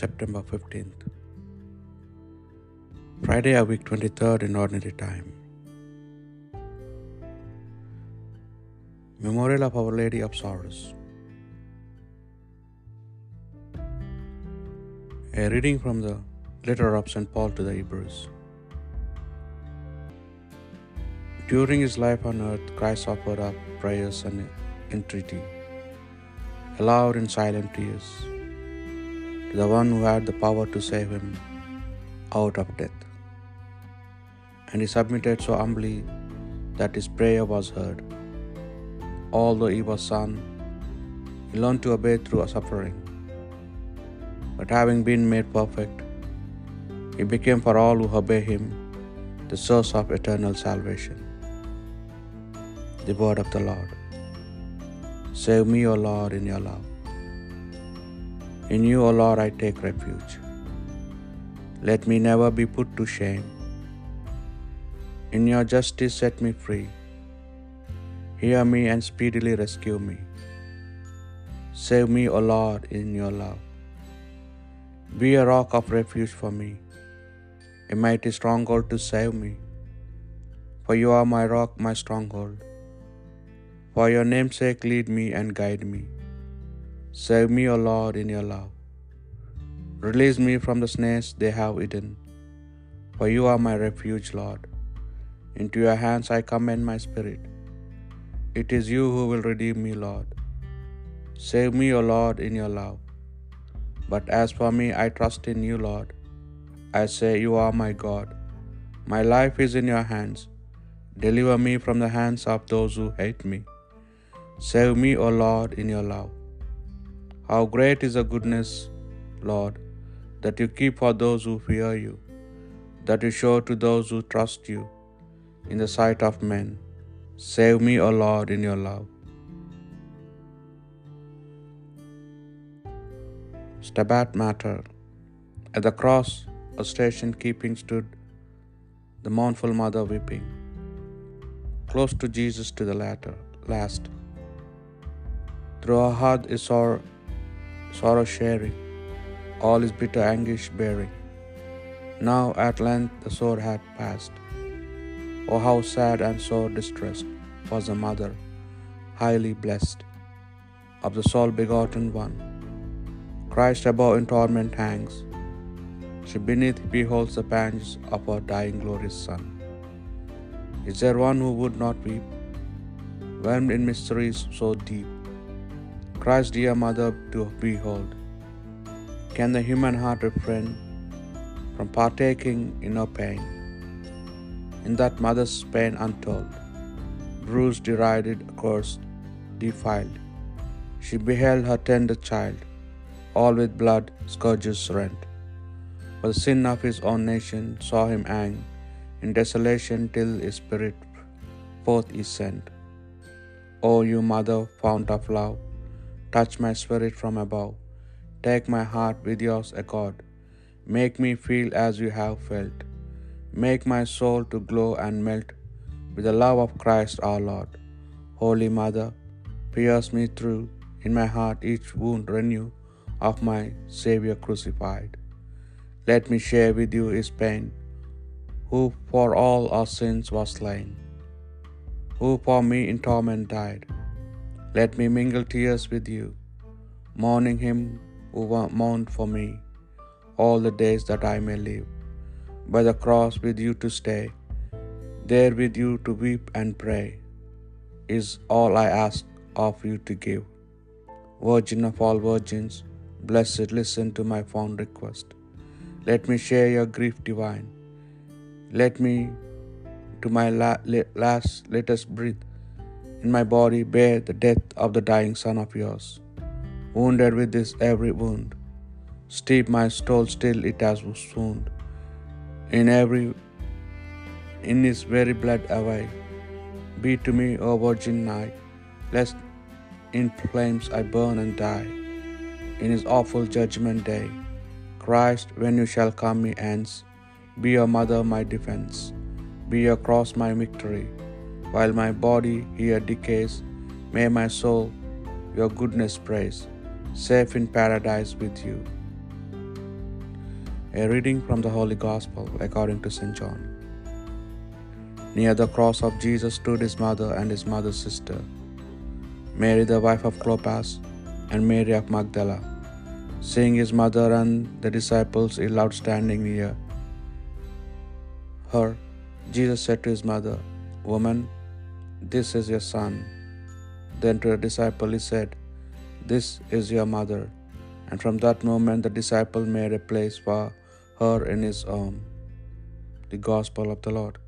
September 15th. Friday of week 23rd in ordinary time. Memorial of Our Lady of Sorrows. A reading from the letter of St. Paul to the Hebrews. During his life on earth, Christ offered up prayers and entreaty, aloud in silent tears, to the one who had the power to save him out of death. And he submitted so humbly that his prayer was heard. Although he was Son, he learned to obey through suffering. But having been made perfect, he became for all who obey him the source of eternal salvation. The word of the Lord. Save me, O Lord, in your love. In you, O Lord, I take refuge. Let me never be put to shame. In your justice, set me free. Hear me and speedily rescue me. Save me, O Lord, in your love. Be a rock of refuge for me, a mighty stronghold to save me. For you are my rock, my stronghold. For your name's sake, lead me and guide me. Save me, O Lord, in your love. Release me from the snares they have hidden. For you are my refuge, Lord. Into your hands I commend my spirit. It is you who will redeem me, Lord. Save me, O Lord, in your love. But as for me, I trust in you, Lord. I say, You are my God. My life is in your hands. Deliver me from the hands of those who hate me. Save me, O Lord, in your love. How great is the goodness, Lord, that you keep for those who fear you, that you show to those who trust you in the sight of men. Save me, O Lord, in your love. Stabat Mater. At the cross, a station keeping stood the mournful mother weeping, close to Jesus to the latter, last. Through her heart is sorrow, sorrow sharing, all his bitter anguish bearing. Now at length the sword had passed. Oh, how sad and sore distressed was the mother, highly blessed, of the sole begotten one. Christ above in torment hangs. She beneath beholds the pangs of her dying glorious Son. Is there one who would not weep, whelmed in mysteries so deep? Christ's dear mother to behold. Can the human heart refrain from partaking in her pain? In that mother's pain untold, bruised, derided, cursed, defiled, she beheld her tender child, all with blood scourges rent. For the sin of his own nation saw him hang in desolation till his spirit forth is sent. O you mother, fount of love, touch my spirit from above. Take my heart with yours accord. Make me feel as you have felt. Make my soul to glow and melt with the love of Christ our Lord. Holy Mother, pierce me through in my heart each wound renew of my Saviour crucified. Let me share with you his pain, who for all our sins was slain, who for me in torment died. Let me mingle tears with you, mourning him who mourned for me all the days that I may live. By the cross with you to stay, there with you to weep and pray, is all I ask of you to give. Virgin of all virgins, blessed, listen to my fond request. Let me share your grief divine. Let me, to my la- last latest breath, in my body bear the death of the dying Son of yours. Wounded with this every wound, steep my soul still it has swooned. In every, in his very blood away, be to me, O Virgin night, lest in flames I burn and die. In his awful judgment day, Christ, when you shall come me ends, be your mother my defense, be your cross my victory. While my body here decays, may my soul your goodness praise, safe in paradise with you. A reading from the Holy Gospel according to St. John. Near the cross of Jesus stood his mother and his mother's sister, Mary the wife of Clopas, and Mary of Magdala. Seeing his mother and the disciples, he loved standing near her. Jesus said to his mother, Woman, this is your son. Then to the disciple he said, This is your mother. And from that moment the disciple made a place for her in his home. The Gospel of the Lord.